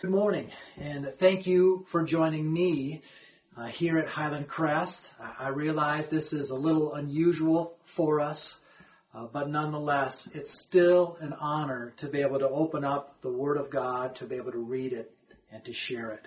Good morning, and thank you for joining me uh, here at Highland Crest. I realize this is a little unusual for us, uh, but nonetheless, it's still an honor to be able to open up the Word of God, to be able to read it, and to share it.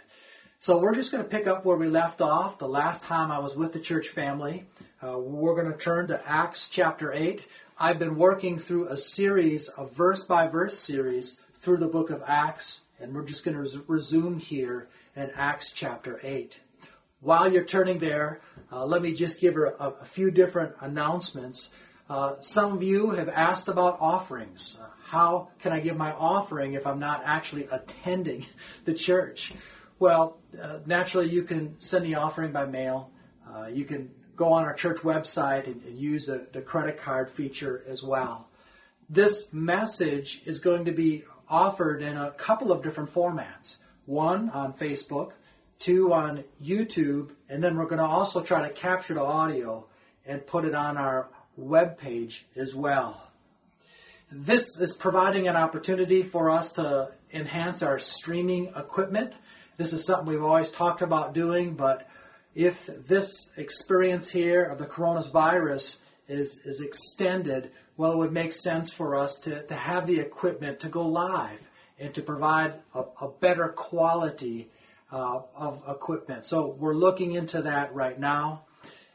So we're just going to pick up where we left off. The last time I was with the church family, uh, we're going to turn to Acts chapter 8. I've been working through a series, a verse by verse series, through the book of Acts and we're just going to resume here in Acts chapter 8. While you're turning there, uh, let me just give a, a few different announcements. Uh, some of you have asked about offerings. Uh, how can I give my offering if I'm not actually attending the church? Well, uh, naturally, you can send the offering by mail. Uh, you can go on our church website and, and use the, the credit card feature as well. This message is going to be offered in a couple of different formats. One on Facebook, two on YouTube, and then we're going to also try to capture the audio and put it on our web page as well. This is providing an opportunity for us to enhance our streaming equipment. This is something we've always talked about doing, but if this experience here of the coronavirus is, is extended, well, it would make sense for us to, to have the equipment to go live and to provide a, a better quality uh, of equipment. So we're looking into that right now.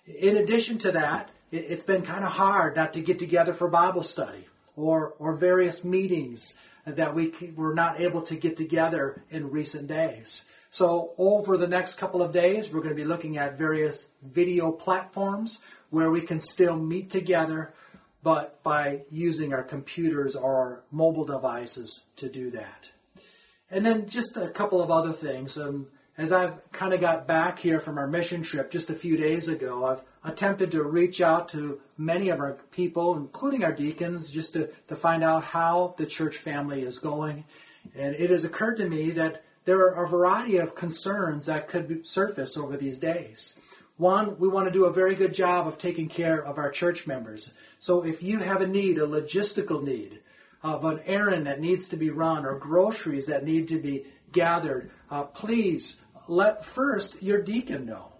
In addition to that, it, has been kind of hard not to get together for Bible study or, or various meetings that we were not able to get together in recent days. So over the next couple of days, we're going to be looking at various video platforms where we can still meet together, but by using our computers or our mobile devices to do that. And then just a couple of other things. Um, as I've kind of got back here from our mission trip just a few days ago, I've attempted to reach out to many of our people, including our deacons, just to, to find out how the church family is going. And it has occurred to me that there are a variety of concerns that could surface over these days. One, we want to do a very good job of taking care of our church members. So if you have a need, a logistical need, of an errand that needs to be run or groceries that need to be gathered, uh, please let first your deacon know.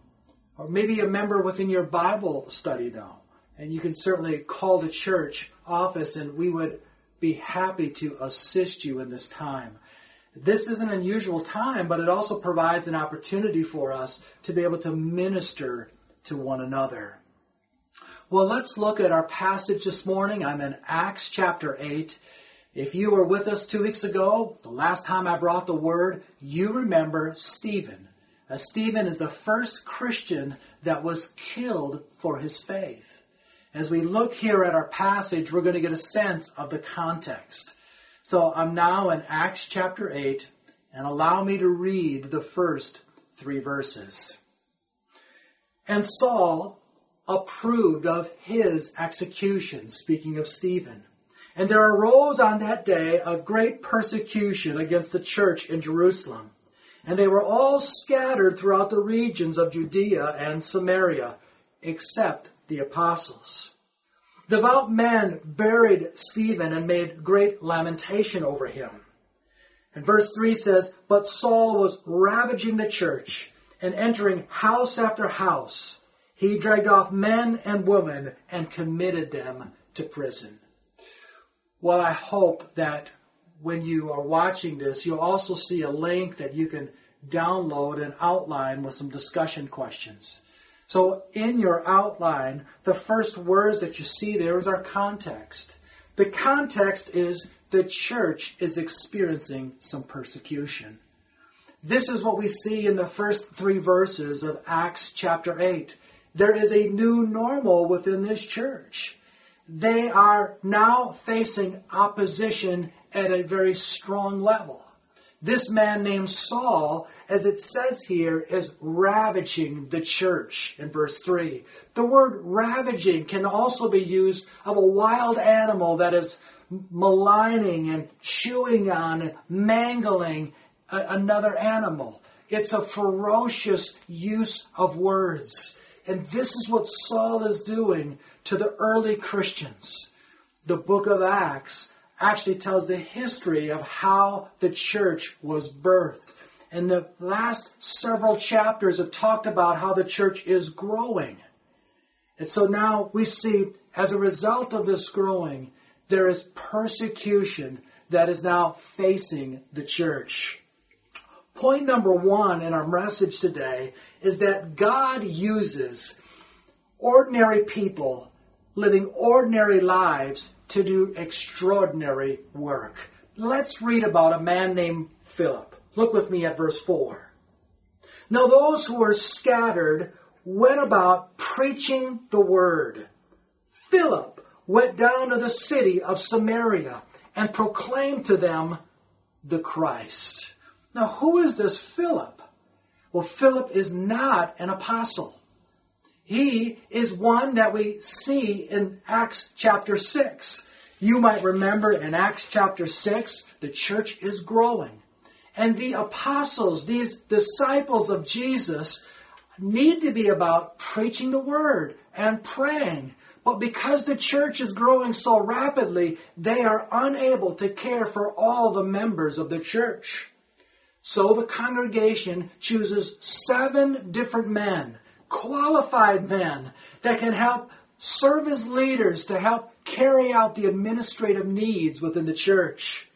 Or maybe a member within your Bible study know. And you can certainly call the church office and we would be happy to assist you in this time. This is an unusual time, but it also provides an opportunity for us to be able to minister to one another. Well, let's look at our passage this morning. I'm in Acts chapter 8. If you were with us two weeks ago, the last time I brought the word, you remember Stephen. Uh, Stephen is the first Christian that was killed for his faith. As we look here at our passage, we're going to get a sense of the context. So I'm now in Acts chapter 8, and allow me to read the first three verses. And Saul approved of his execution, speaking of Stephen. And there arose on that day a great persecution against the church in Jerusalem. And they were all scattered throughout the regions of Judea and Samaria, except the apostles. Devout men buried Stephen and made great lamentation over him. And verse 3 says, But Saul was ravaging the church and entering house after house. He dragged off men and women and committed them to prison. Well, I hope that when you are watching this, you'll also see a link that you can download and outline with some discussion questions. So in your outline, the first words that you see there is our context. The context is the church is experiencing some persecution. This is what we see in the first three verses of Acts chapter 8. There is a new normal within this church. They are now facing opposition at a very strong level. This man named Saul, as it says here, is ravaging the church in verse 3. The word ravaging can also be used of a wild animal that is maligning and chewing on and mangling a, another animal. It's a ferocious use of words. And this is what Saul is doing to the early Christians. The book of Acts actually tells the history of how the church was birthed. And the last several chapters have talked about how the church is growing. And so now we see, as a result of this growing, there is persecution that is now facing the church. Point number one in our message today is that God uses ordinary people living ordinary lives to do extraordinary work. Let's read about a man named Philip. Look with me at verse 4. Now those who were scattered went about preaching the word. Philip went down to the city of Samaria and proclaimed to them the Christ. Now, who is this Philip? Well, Philip is not an apostle. He is one that we see in Acts chapter 6. You might remember in Acts chapter 6, the church is growing. And the apostles, these disciples of Jesus, need to be about preaching the word and praying. But because the church is growing so rapidly, they are unable to care for all the members of the church. So the congregation chooses seven different men, qualified men, that can help serve as leaders to help carry out the administrative needs within the church.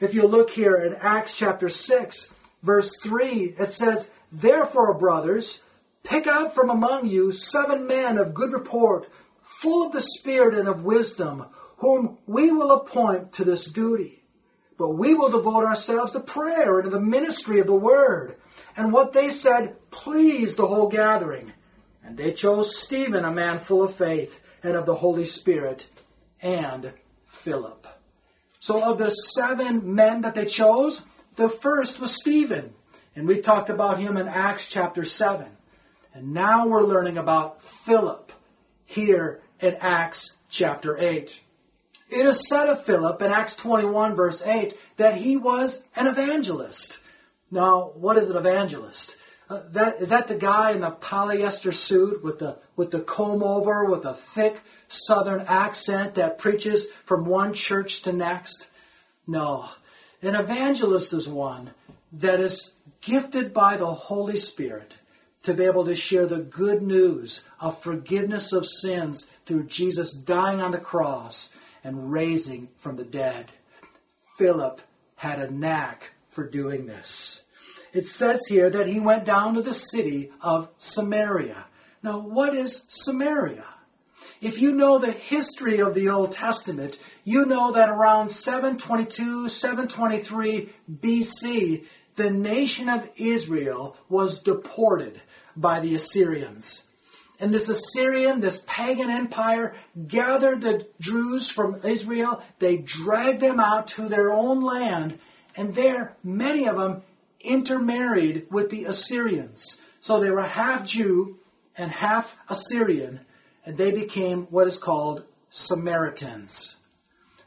If you look here in Acts chapter 6, verse 3, it says, Therefore, brothers, Pick out from among you seven men of good report, full of the Spirit and of wisdom, whom we will appoint to this duty. But we will devote ourselves to prayer and to the ministry of the word. And what they said pleased the whole gathering. And they chose Stephen, a man full of faith and of the Holy Spirit, and Philip. So of the seven men that they chose, the first was Stephen. And we talked about him in Acts chapter 7. And now we're learning about Philip here in Acts chapter 8. It is said of Philip in Acts 21 verse 8 that he was an evangelist. Now, what is an evangelist? Uh, that is that the guy in the polyester suit with the with the comb over with a thick southern accent that preaches from one church to next? No. An evangelist is one that is gifted by the Holy Spirit to be able to share the good news of forgiveness of sins through Jesus dying on the cross and raising from the dead. Philip had a knack for doing this. It says here that he went down to the city of Samaria. Now, what is Samaria? If you know the history of the Old Testament, you know that around 722, 723 BC, the nation of Israel was deported by the Assyrians. And this Assyrian, this pagan empire, gathered the Jews from Israel. They dragged them out to their own land. And there, many of them intermarried with the Assyrians. So they were half Jew and half Assyrian. And they became what is called Samaritans.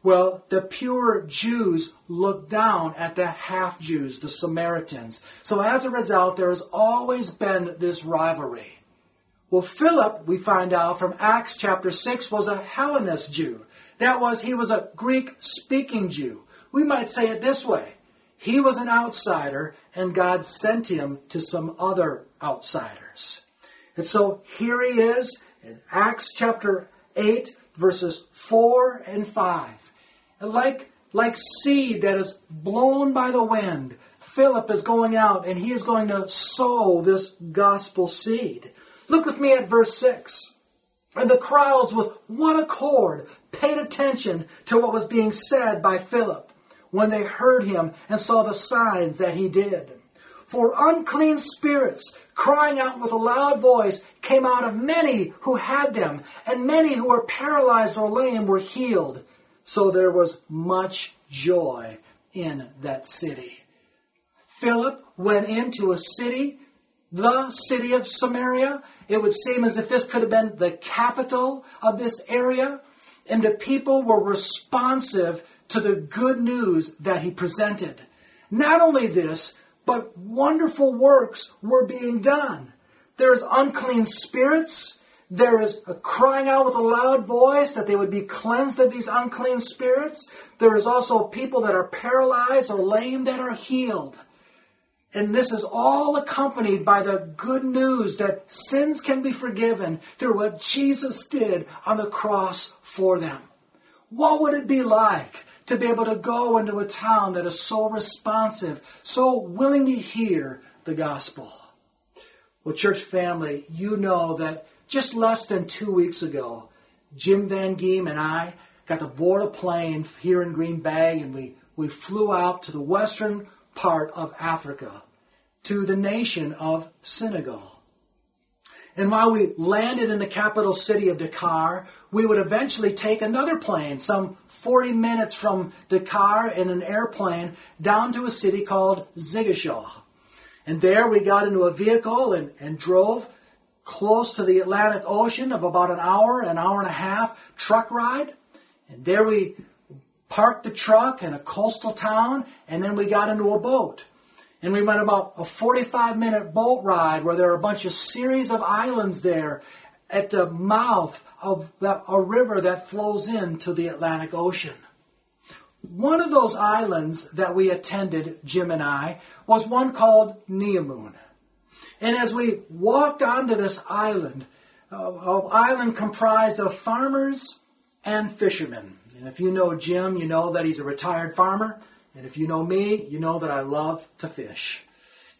Well, the pure Jews looked down at the half Jews, the Samaritans. So as a result, there has always been this rivalry. Well, Philip, we find out from Acts chapter 6, was a Hellenist Jew. That was, he was a Greek speaking Jew. We might say it this way he was an outsider, and God sent him to some other outsiders. And so here he is in Acts chapter 8, verses 4 and 5. Like, like seed that is blown by the wind, Philip is going out and he is going to sow this gospel seed. Look with me at verse 6. And the crowds with one accord paid attention to what was being said by Philip when they heard him and saw the signs that he did. For unclean spirits, crying out with a loud voice, came out of many who had them, and many who were paralyzed or lame were healed. So there was much joy in that city. Philip went into a city, the city of Samaria. It would seem as if this could have been the capital of this area. And the people were responsive to the good news that he presented. Not only this, but wonderful works were being done. There's unclean spirits. There is a crying out with a loud voice that they would be cleansed of these unclean spirits. There is also people that are paralyzed or lame that are healed. And this is all accompanied by the good news that sins can be forgiven through what Jesus did on the cross for them. What would it be like to be able to go into a town that is so responsive, so willing to hear the gospel? Well, church family, you know that just less than two weeks ago, Jim Van Geem and I got to board a plane here in Green Bay and we, we flew out to the western part of Africa to the nation of Senegal. And while we landed in the capital city of Dakar, we would eventually take another plane, some 40 minutes from Dakar in an airplane, down to a city called Ziguinchor. And there we got into a vehicle and, and drove close to the Atlantic Ocean of about an hour, an hour and a half truck ride. And there we parked the truck in a coastal town, and then we got into a boat. And we went about a 45 minute boat ride where there are a bunch of series of islands there at the mouth of the, a river that flows into the Atlantic Ocean. One of those islands that we attended, Jim and I, was one called Niomoune. And as we walked onto this island, uh, an island comprised of farmers and fishermen. And if you know Jim, you know that he's a retired farmer. And if you know me, you know that I love to fish.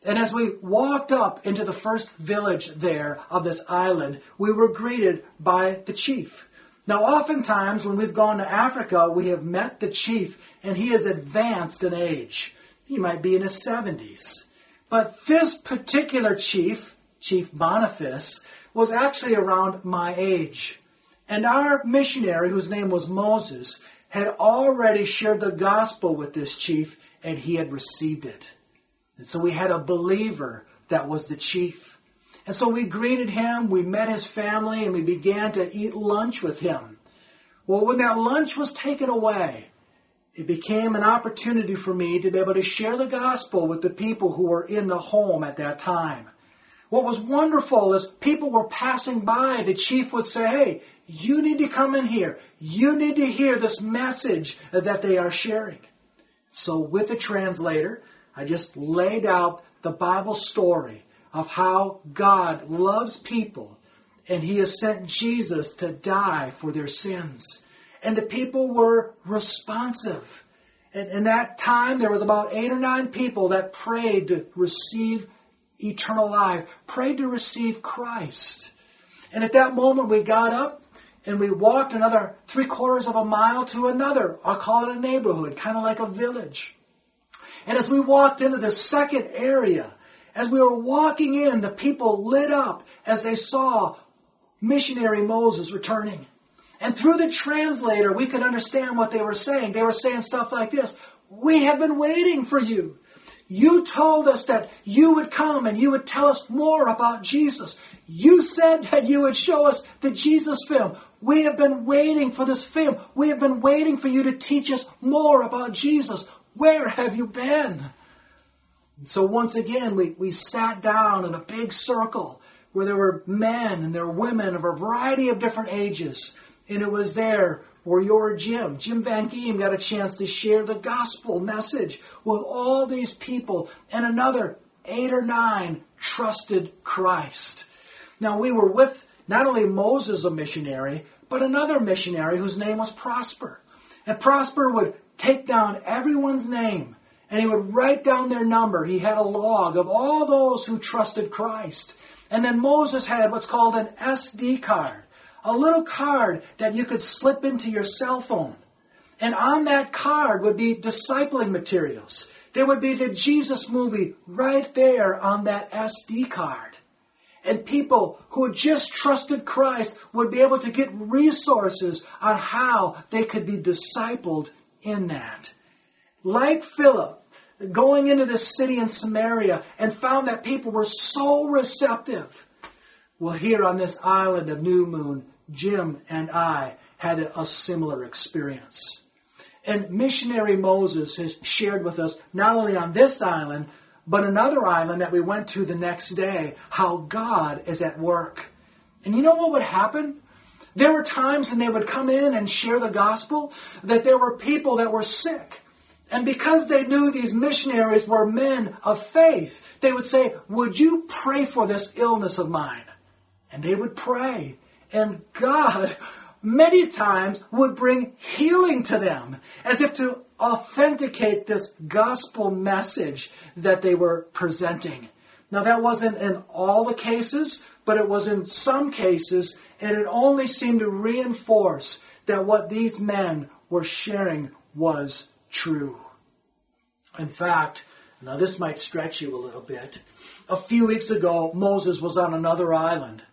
And as we walked up into the first village there of this island, we were greeted by the chief. Now, oftentimes when we've gone to Africa, we have met the chief, and he is advanced in age. He might be in his 70s. But this particular chief, Chief Boniface, was actually around my age. And our missionary, whose name was Moses, had already shared the gospel with this chief and he had received it. And so we had a believer that was the chief. And so we greeted him, we met his family, and we began to eat lunch with him. Well, when that lunch was taken away, it became an opportunity for me to be able to share the gospel with the people who were in the home at that time. What was wonderful is people were passing by. The chief would say, Hey, you need to come in here. You need to hear this message that they are sharing. So, with the translator, I just laid out the Bible story of how God loves people and he has sent Jesus to die for their sins. And the people were responsive. And in that time, there was about eight or nine people that prayed to receive eternal life, prayed to receive Christ. And at that moment, we got up and we walked another three quarters of a mile to another. I'll call it a neighborhood, kind of like a village. And as we walked into the second area, as we were walking in, the people lit up as they saw missionary Moses returning. And through the translator, we could understand what they were saying. They were saying stuff like this We have been waiting for you. You told us that you would come and you would tell us more about Jesus. You said that you would show us the Jesus film. We have been waiting for this film. We have been waiting for you to teach us more about Jesus. Where have you been? So once again, we, we sat down in a big circle where there were men and there were women of a variety of different ages. And it was there or your Jim. Jim Van Geem got a chance to share the gospel message with all these people, and another eight or nine trusted Christ. Now, we were with not only Moses, a missionary, but another missionary whose name was Prosper. And Prosper would take down everyone's name and he would write down their number. He had a log of all those who trusted Christ. And then Moses had what's called an SD card a little card that you could slip into your cell phone. And on that card would be discipling materials. There would be the Jesus movie right there on that SD card. And people who just trusted Christ would be able to get resources on how they could be discipled in that. Like Philip, going into the city in Samaria and found that people were so receptive. Well, here on this island of Niomoune, Jim and I had a similar experience. And missionary Moses has shared with us, not only on this island, but another island that we went to the next day, how God is at work. And you know what would happen? There were times when they would come in and share the gospel that there were people that were sick. And because they knew these missionaries were men of faith, they would say, Would you pray for this illness of mine? And they would pray. And God, many times, would bring healing to them as if to authenticate this gospel message that they were presenting. Now, that wasn't in all the cases, but it was in some cases, and it only seemed to reinforce that what these men were sharing was true. In fact, now this might stretch you a little bit. A few weeks ago, Moses was on another island.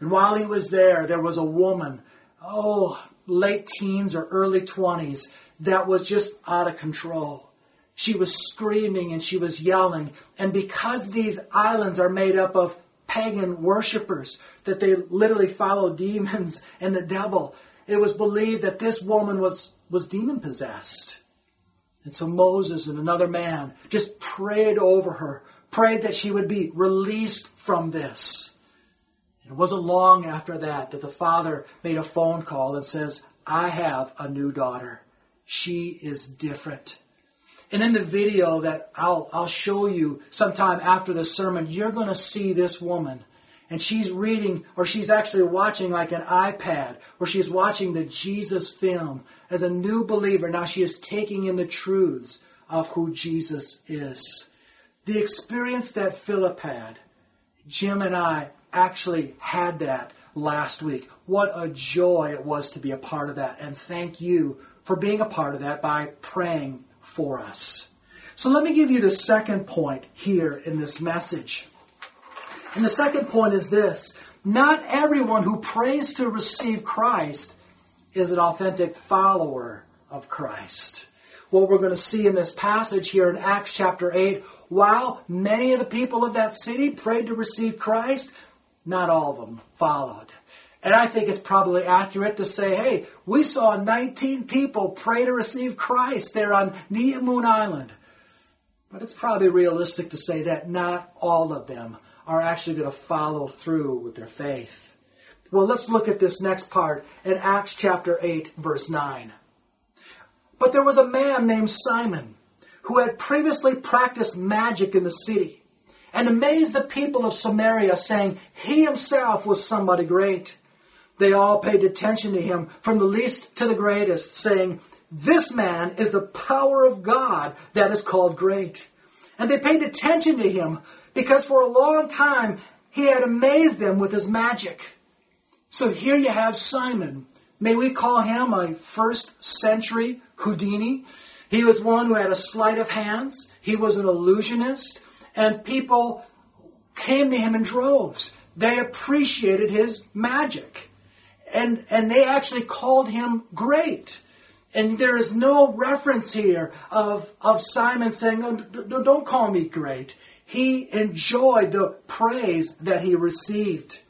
And while he was there, there was a woman, oh, late teens or early 20s, that was just out of control. She was screaming and she was yelling. And because these islands are made up of pagan worshippers, that they literally follow demons and the devil. It was believed that this woman was, was demon possessed. And so Moses and another man just prayed over her, prayed that she would be released from this. It wasn't long after that that the father made a phone call and says, I have a new daughter. She is different. And in the video that I'll, I'll show you sometime after the sermon, you're going to see this woman. And she's reading, or she's actually watching like an iPad, or she's watching the Jesus film as a new believer. Now she is taking in the truths of who Jesus is. The experience that Philip had, Jim and I actually had that last week. What a joy it was to be a part of that. And thank you for being a part of that by praying for us. So let me give you the second point here in this message. And the second point is this. Not everyone who prays to receive Christ is an authentic follower of Christ. What we're going to see in this passage here in Acts chapter 8, while many of the people of that city prayed to receive Christ, not all of them followed. And I think it's probably accurate to say, hey, we saw 19 people pray to receive Christ there on Niomoune Island. But it's probably realistic to say that not all of them are actually going to follow through with their faith. Well, let's look at this next part in Acts chapter 8, verse 9. But there was a man named Simon who had previously practiced magic in the city and amazed the people of Samaria, saying he himself was somebody great. They all paid attention to him, from the least to the greatest, saying, This man is the power of God that is called great. And they paid attention to him because for a long time he had amazed them with his magic. So here you have Simon. May we call him a first century Houdini? He was one who had a sleight of hands. He was an illusionist. And people came to him in droves. They appreciated his magic and, and they actually called him great. And there is no reference here of, of Simon saying, oh, don't call me great. He enjoyed the praise that he received.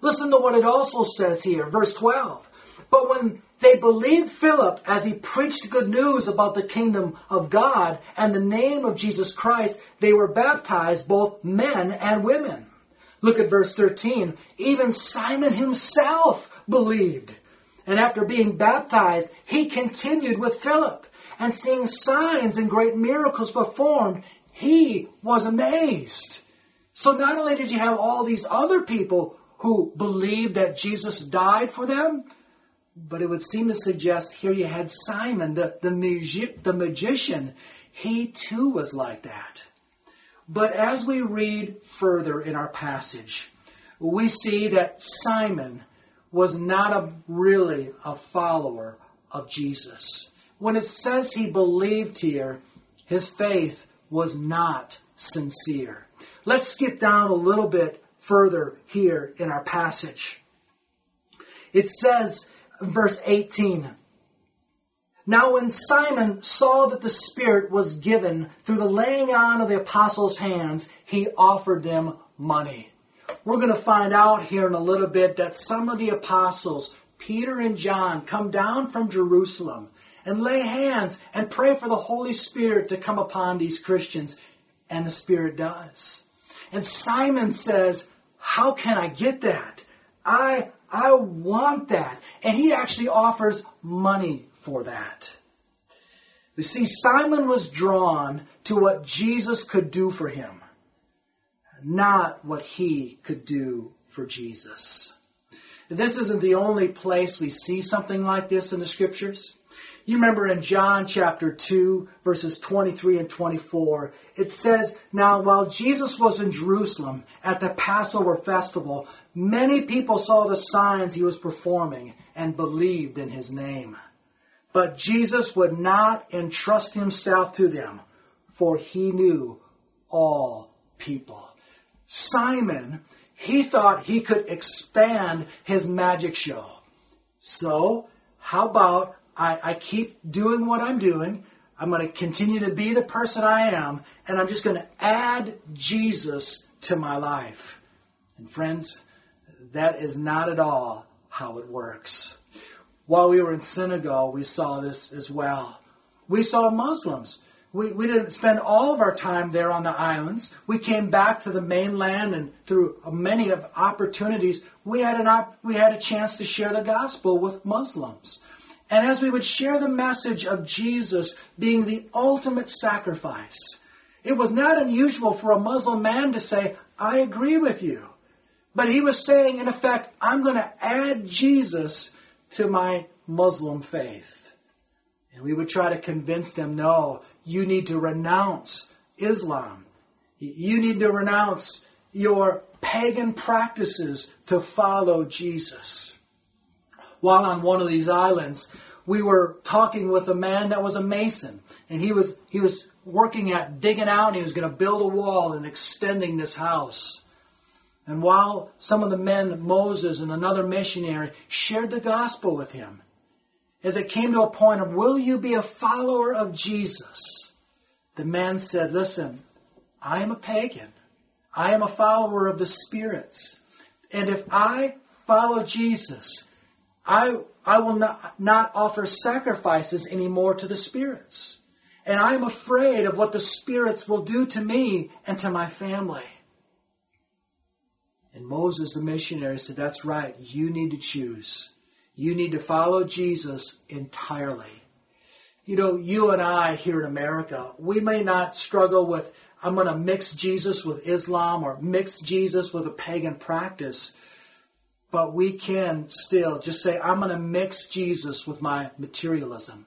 Listen to what it also says here, verse 12. But when they believed Philip as he preached good news about the kingdom of God and the name of Jesus Christ, they were baptized, both men and women. Look at verse 13. Even Simon himself believed. And after being baptized, he continued with Philip. And seeing signs and great miracles performed, he was amazed. So not only did you have all these other people who believed that Jesus died for them, but it would seem to suggest here you had Simon, the, the, magi- the magician. He too was like that. But as we read further in our passage, we see that Simon was not a, really a follower of Jesus. When it says he believed here, his faith was not sincere. Let's skip down a little bit further here in our passage. It says, verse 18, now, when Simon saw that the Spirit was given through the laying on of the apostles' hands, he offered them money. We're going to find out here in a little bit that some of the apostles, Peter and John, come down from Jerusalem and lay hands and pray for the Holy Spirit to come upon these Christians. And the Spirit does. And Simon says, how can I get that? I, I want that. And he actually offers money for that. You see, Simon was drawn to what Jesus could do for him, not what he could do for Jesus. This isn't the only place we see something like this in the scriptures. You remember in John chapter 2, verses 23 and 24, it says, Now while Jesus was in Jerusalem at the Passover festival, many people saw the signs he was performing and believed in his name. But Jesus would not entrust himself to them, for he knew all people. Simon, he thought he could expand his magic show. So, how about I, I keep doing what I'm doing? I'm going to continue to be the person I am, and I'm just going to add Jesus to my life. And friends, that is not at all how it works. While we were in Senegal, we saw this as well. We saw Muslims. We, we didn't spend all of our time there on the islands. We came back to the mainland and through many of opportunities, we had an op- we had a chance to share the gospel with Muslims. And as we would share the message of Jesus being the ultimate sacrifice, it was not unusual for a Muslim man to say, I agree with you. But he was saying, in effect, I'm going to add Jesus to my Muslim faith. And we would try to convince them, no, you need to renounce Islam. You need to renounce your pagan practices to follow Jesus. While on one of these islands, we were talking with a man that was a mason, and he was he was working at digging out, and he was going to build a wall and extending this house. And while some of the men, Moses and another missionary, shared the gospel with him, as it came to a point of, will you be a follower of Jesus? The man said, listen, I am a pagan. I am a follower of the spirits. And if I follow Jesus, I, I will not, not offer sacrifices anymore to the spirits. And I am afraid of what the spirits will do to me and to my family. And Moses, the missionary, said, That's right. You need to choose. You need to follow Jesus entirely. You know, you and I here in America, we may not struggle with, I'm going to mix Jesus with Islam or mix Jesus with a pagan practice, but we can still just say, I'm going to mix Jesus with my materialism.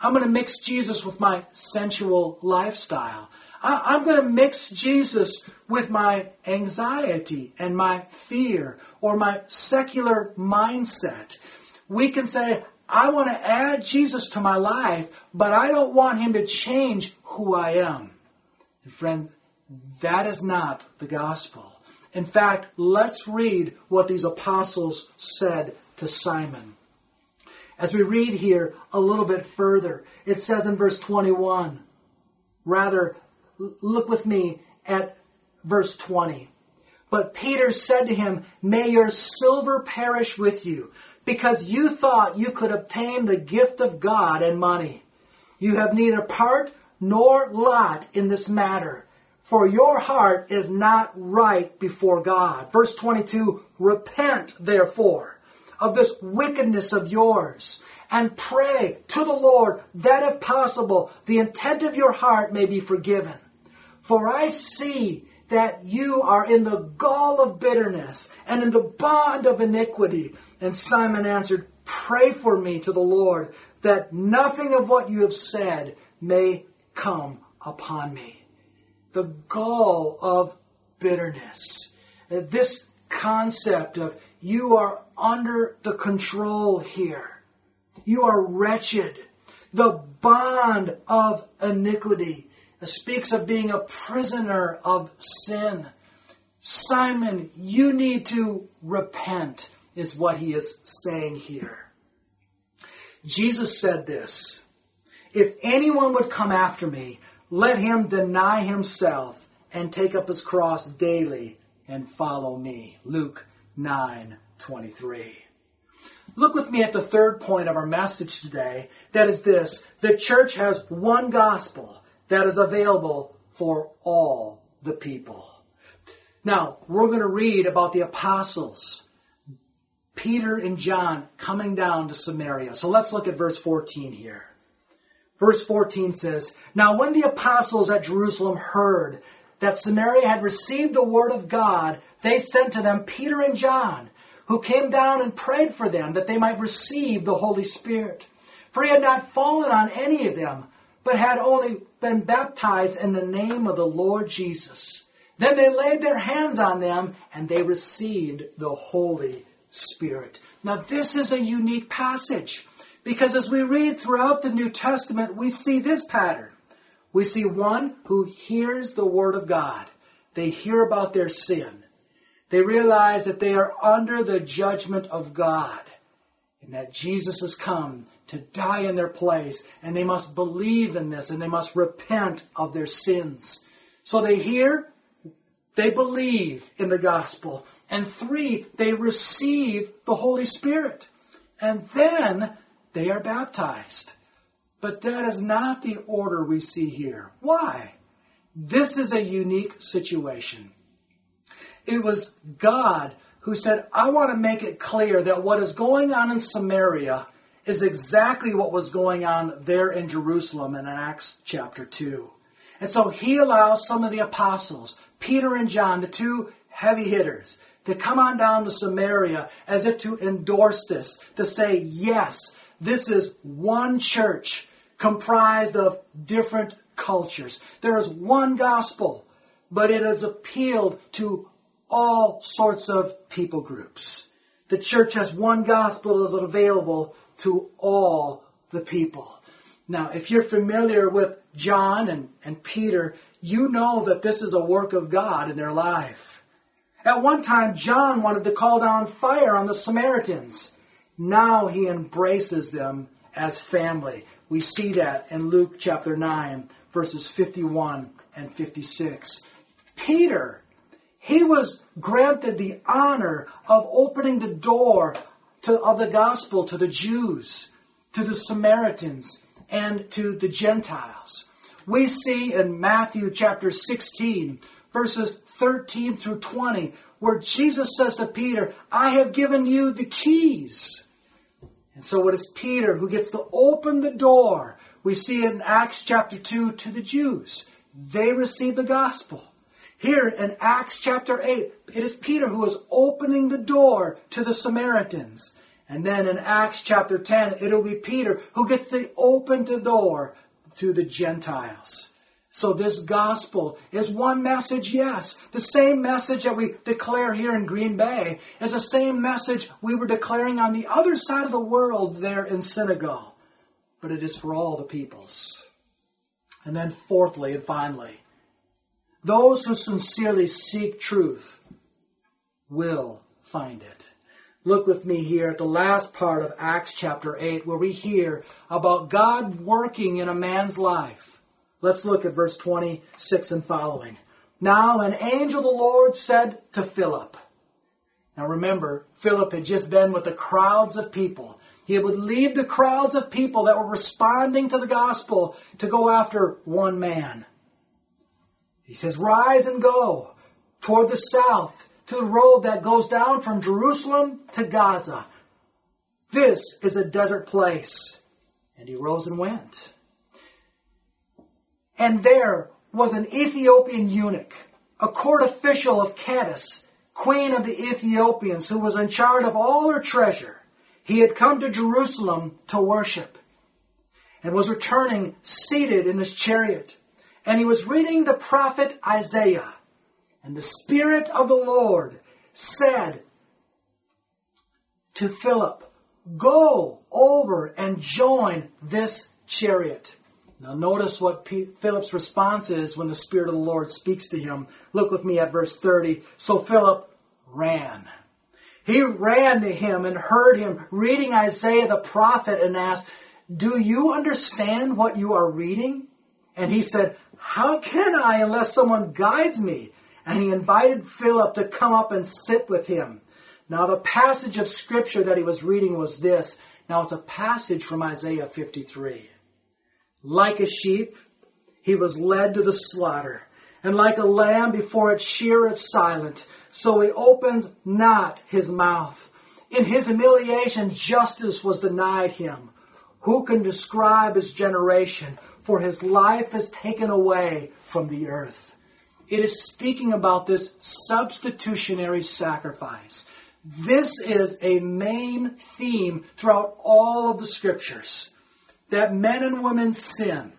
I'm going to mix Jesus with my sensual lifestyle. I, am going to mix Jesus with my anxiety and my fear or my secular mindset. We can say, I want to add Jesus to my life, but I don't want him to change who I am. And friend, that is not the gospel. In fact, let's read what these apostles said to Simon. As we read here a little bit further, it says in verse 21, rather, look with me at verse 20. But Peter said to him, May your silver perish with you, because you thought you could obtain the gift of God and money. You have neither part nor lot in this matter, for your heart is not right before God. Verse 22, Repent therefore of this wickedness of yours and pray to the Lord that if possible the intent of your heart may be forgiven. For I see that you are in the gall of bitterness and in the bond of iniquity. And Simon answered, Pray for me to the Lord that nothing of what you have said may come upon me. The gall of bitterness. Uh, this concept of you are under the control here. You are wretched. The bond of iniquity uh, speaks of being a prisoner of sin. Simon, you need to repent, is what he is saying here. Jesus said this If anyone would come after me, let him deny himself and take up his cross daily and follow me. Luke 9 23. Look with me at the third point of our message today. That is this. The church has one gospel that is available for all the people. Now, we're going to read about the apostles, Peter and John, coming down to Samaria. So let's look at verse 14 here. Verse 14 says, Now when the apostles at Jerusalem heard that Samaria had received the word of God, they sent to them Peter and John, who came down and prayed for them that they might receive the Holy Spirit. For he had not fallen on any of them, but had only been baptized in the name of the Lord Jesus. Then they laid their hands on them and they received the Holy Spirit. Now this is a unique passage because as we read throughout the New Testament, we see this pattern. We see one who hears the Word of God. They hear about their sin. They realize that they are under the judgment of God and that Jesus has come to die in their place and they must believe in this and they must repent of their sins. So they hear, they believe in the gospel. And three, they receive the Holy Spirit. And then they are baptized. But that is not the order we see here. Why? This is a unique situation. It was God who said, I want to make it clear that what is going on in Samaria is exactly what was going on there in Jerusalem in Acts chapter 2. And so he allows some of the apostles, Peter and John, the two heavy hitters, to come on down to Samaria as if to endorse this, to say, yes, this is one church comprised of different cultures. There is one gospel, but it has appealed to all sorts of people groups. The church has one gospel that is available to all the people. Now, if you're familiar with John and, and Peter, you know that this is a work of God in their life. At one time, John wanted to call down fire on the Samaritans. Now he embraces them as family. We see that in Luke chapter 9, verses 51 and 56. Peter, he was granted the honor of opening the door to, of the gospel to the Jews, to the Samaritans, and to the Gentiles. We see in Matthew chapter 16, verses 13 through 20, where Jesus says to Peter, I have given you the keys and so it is Peter who gets to open the door. We see it in Acts chapter 2 to the Jews. They receive the gospel. Here in Acts chapter 8, it is Peter who is opening the door to the Samaritans. And then in Acts chapter 10, it'll be Peter who gets to open the door to the Gentiles. So this gospel is one message, yes. The same message that we declare here in Green Bay is the same message we were declaring on the other side of the world there in Senegal. But it is for all the peoples. And then fourthly and finally, those who sincerely seek truth will find it. Look with me here at the last part of Acts chapter 8 where we hear about God working in a man's life Let's look at verse 26 and following. Now an angel of the Lord said to Philip. Now remember, Philip had just been with the crowds of people. He would lead the crowds of people that were responding to the gospel to go after one man. He says, Rise and go toward the south to the road that goes down from Jerusalem to Gaza. This is a desert place. And he rose and went. And there was an Ethiopian eunuch, a court official of Candace, queen of the Ethiopians, who was in charge of all her treasure. He had come to Jerusalem to worship and was returning seated in his chariot. And he was reading the prophet Isaiah. And the Spirit of the Lord said to Philip, Go over and join this chariot. Now notice what P- Philip's response is when the Spirit of the Lord speaks to him. Look with me at verse 30. So Philip ran. He ran to him and heard him reading Isaiah the prophet and asked, Do you understand what you are reading? And he said, How can I unless someone guides me? And he invited Philip to come up and sit with him. Now the passage of scripture that he was reading was this. Now it's a passage from Isaiah 53. Like a sheep, he was led to the slaughter, and like a lamb before its shearer is silent, so he opens not his mouth. In his humiliation, justice was denied him. Who can describe his generation? For his life is taken away from the earth. It is speaking about this substitutionary sacrifice. This is a main theme throughout all of the scriptures that men and women sin.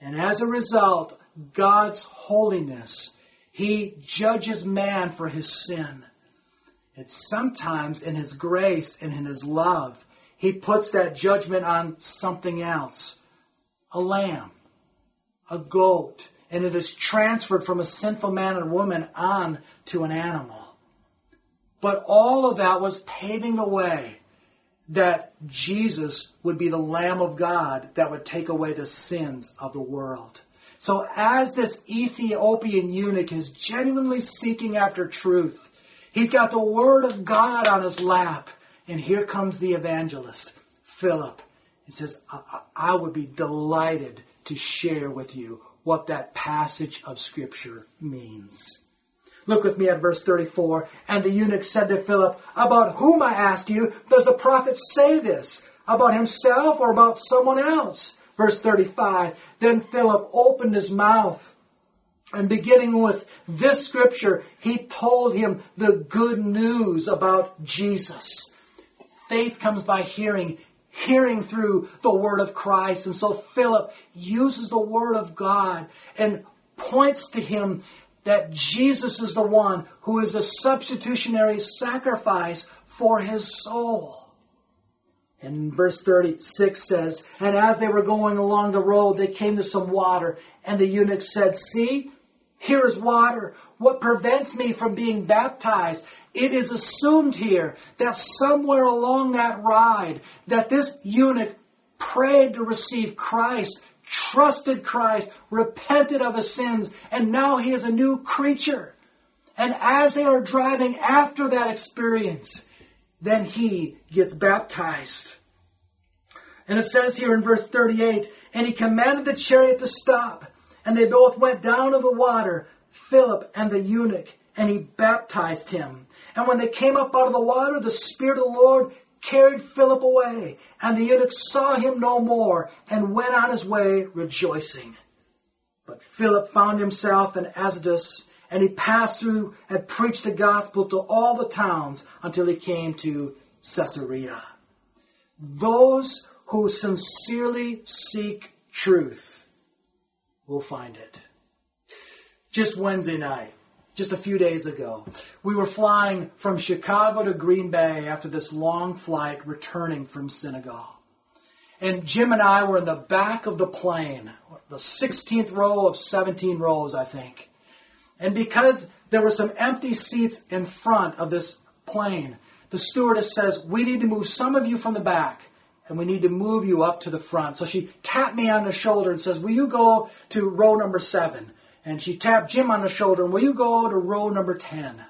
And as a result, God's holiness, He judges man for his sin. And sometimes in His grace and in His love, He puts that judgment on something else a lamb, a goat, and it is transferred from a sinful man and woman on to an animal. But all of that was paving the way that Jesus would be the Lamb of God that would take away the sins of the world. So as this Ethiopian eunuch is genuinely seeking after truth, he's got the Word of God on his lap. And here comes the evangelist, Philip. He says, I, I would be delighted to share with you what that passage of Scripture means. Look with me at verse 34. And the eunuch said to Philip, About whom, I ask you, does the prophet say this? About himself or about someone else? Verse 35. Then Philip opened his mouth. And beginning with this scripture, he told him the good news about Jesus. Faith comes by hearing, hearing through the word of Christ. And so Philip uses the word of God and points to him that Jesus is the one who is a substitutionary sacrifice for his soul. And verse 36 says, And as they were going along the road, they came to some water. And the eunuch said, See, here is water. What prevents me from being baptized? It is assumed here that somewhere along that ride, that this eunuch prayed to receive Christ trusted Christ, repented of his sins, and now he is a new creature. And as they are driving after that experience, then he gets baptized. And it says here in verse 38, and he commanded the chariot to stop, and they both went down to the water, Philip and the eunuch, and he baptized him. And when they came up out of the water, the Spirit of the Lord carried Philip away, and the eunuch saw him no more, and went on his way rejoicing. But Philip found himself in Azotus, and he passed through and preached the gospel to all the towns until he came to Caesarea. Those who sincerely seek truth will find it. Just Wednesday night, just a few days ago. We were flying from Chicago to Green Bay after this long flight returning from Senegal. And Jim and I were in the back of the plane, the 16th row of 17 rows, I think. And because there were some empty seats in front of this plane, the stewardess says, We need to move some of you from the back and we need to move you up to the front. So she tapped me on the shoulder and says, Will you go to row number seven? And she tapped Jim on the shoulder, and will you go to row number 10?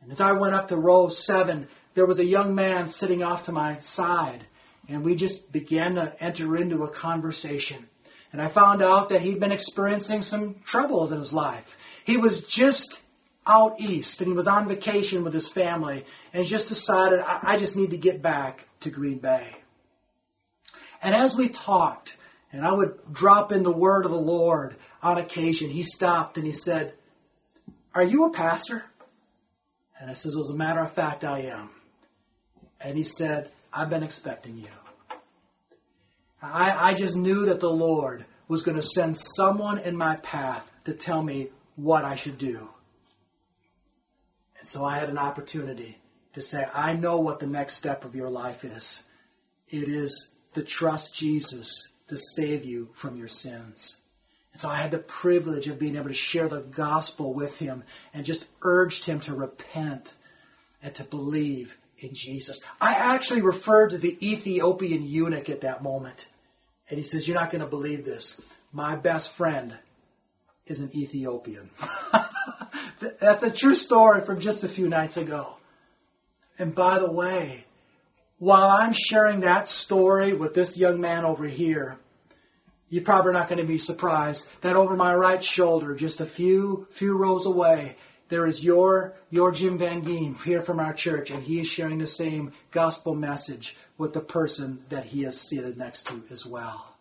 And as I went up to row 7, there was a young man sitting off to my side, and we just began to enter into a conversation. And I found out that he'd been experiencing some troubles in his life. He was just out east, and he was on vacation with his family, and just decided, I, I just need to get back to Green Bay. And as we talked, and I would drop in the word of the Lord on occasion, he stopped and he said, Are you a pastor? And I says, Well, as a matter of fact, I am. And he said, I've been expecting you. I, I just knew that the Lord was going to send someone in my path to tell me what I should do. And so I had an opportunity to say, I know what the next step of your life is. It is to trust Jesus to save you from your sins. And so I had the privilege of being able to share the gospel with him and just urged him to repent and to believe in Jesus. I actually referred to the Ethiopian eunuch at that moment. And he says, You're not going to believe this. My best friend is an Ethiopian. That's a true story from just a few nights ago. And by the way, while I'm sharing that story with this young man over here, You're probably not going to be surprised that over my right shoulder, just a few few rows away, there is your your Jim Van Geen here from our church, and he is sharing the same gospel message with the person that he is seated next to as well.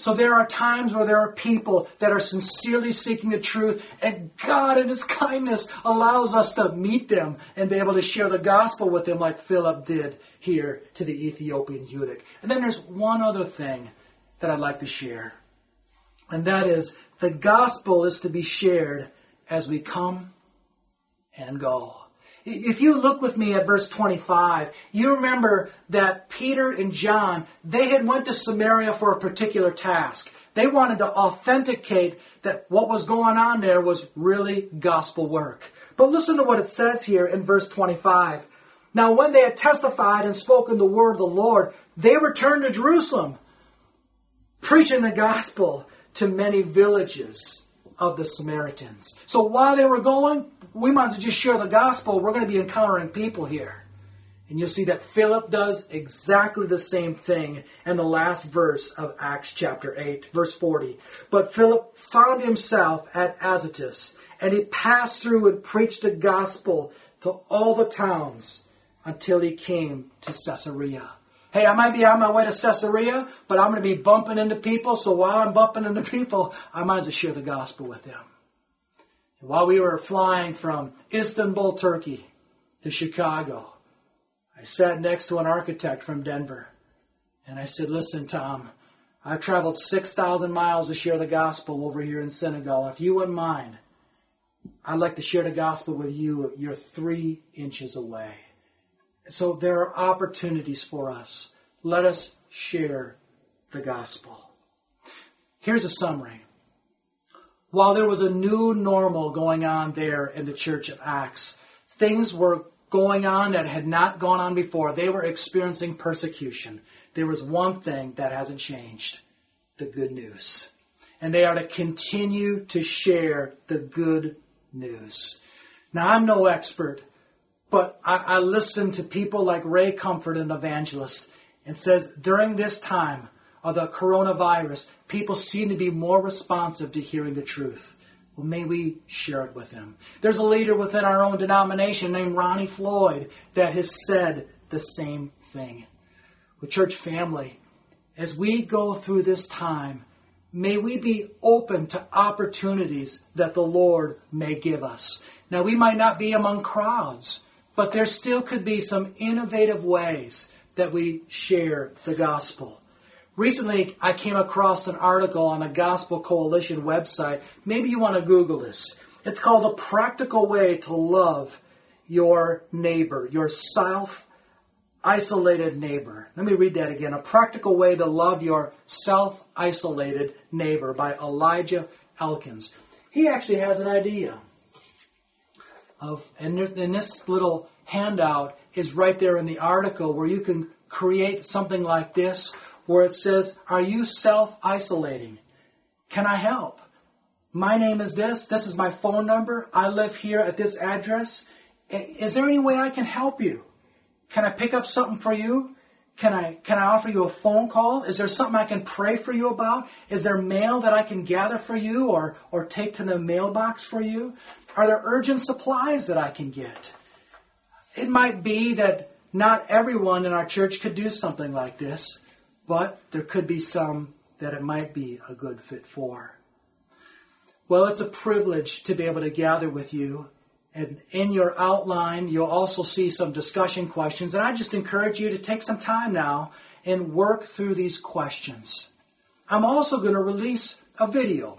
So there are times where there are people that are sincerely seeking the truth, and God in His kindness allows us to meet them and be able to share the gospel with them like Philip did here to the Ethiopian eunuch. And then there's one other thing that I'd like to share, and that is the gospel is to be shared as we come and go. If you look with me at verse 25, you remember that Peter and John, they had went to Samaria for a particular task. They wanted to authenticate that what was going on there was really gospel work. But listen to what it says here in verse 25. Now when they had testified and spoken the word of the Lord, they returned to Jerusalem, preaching the gospel to many villages of the Samaritans. So while they were going, we might as well just share the gospel. We're going to be encountering people here. And you'll see that Philip does exactly the same thing in the last verse of Acts chapter 8, verse 40. But Philip found himself at Azotus, and he passed through and preached the gospel to all the towns until he came to Caesarea. Hey, I might be on my way to Caesarea, but I'm going to be bumping into people, so while I'm bumping into people, I might as well share the gospel with them. While we were flying from Istanbul, Turkey to Chicago, I sat next to an architect from Denver. And I said, listen, Tom, I've traveled 6,000 miles to share the gospel over here in Senegal. If you wouldn't mind, I'd like to share the gospel with you. You're three inches away. So there are opportunities for us. Let us share the gospel. Here's a summary while there was a new normal going on there in the church of Acts, things were going on that had not gone on before. They were experiencing persecution. There was one thing that hasn't changed the good news. And they are to continue to share the good news. Now, I'm no expert, but I, I listen to people like Ray Comfort, an evangelist, and says during this time, of the coronavirus, people seem to be more responsive to hearing the truth. Well, may we share it with them. There's a leader within our own denomination named Ronnie Floyd that has said the same thing. With church family, as we go through this time, may we be open to opportunities that the Lord may give us. Now, we might not be among crowds, but there still could be some innovative ways that we share the gospel. Recently, I came across an article on a Gospel Coalition website. Maybe you want to Google this. It's called A Practical Way to Love Your Neighbor, Your Self Isolated Neighbor. Let me read that again. A Practical Way to Love Your Self Isolated Neighbor by Elijah Elkins. He actually has an idea of, and this little handout is right there in the article where you can create something like this where it says, Are you self isolating? Can I help? My name is this. This is my phone number. I live here at this address. Is there any way I can help you? Can I pick up something for you? Can I, can I offer you a phone call? Is there something I can pray for you about? Is there mail that I can gather for you or, or take to the mailbox for you? Are there urgent supplies that I can get? It might be that not everyone in our church could do something like this but there could be some that it might be a good fit for. Well, it's a privilege to be able to gather with you. And in your outline, you'll also see some discussion questions. And I just encourage you to take some time now and work through these questions. I'm also going to release a video.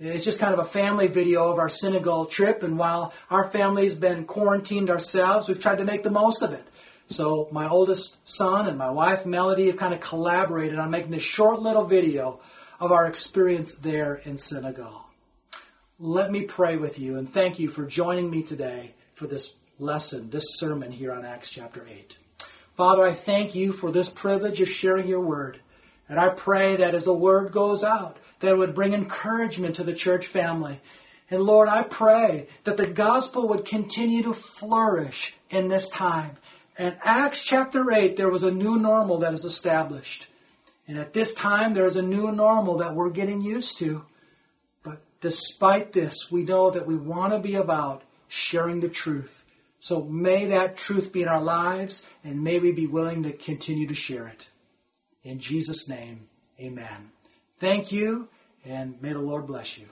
It's just kind of a family video of our Senegal trip. And while our family's been quarantined ourselves, we've tried to make the most of it. So my oldest son and my wife Melody have kind of collaborated on making this short little video of our experience there in Senegal. Let me pray with you and thank you for joining me today for this lesson, this sermon here on Acts chapter 8. Father, I thank you for this privilege of sharing your word. And I pray that as the word goes out, that would bring encouragement to the church family. And Lord, I pray that the gospel would continue to flourish in this time. In Acts chapter 8, there was a new normal that is established. And at this time, there's a new normal that we're getting used to. But despite this, we know that we want to be about sharing the truth. So may that truth be in our lives, and may we be willing to continue to share it. In Jesus' name, amen. Thank you, and may the Lord bless you.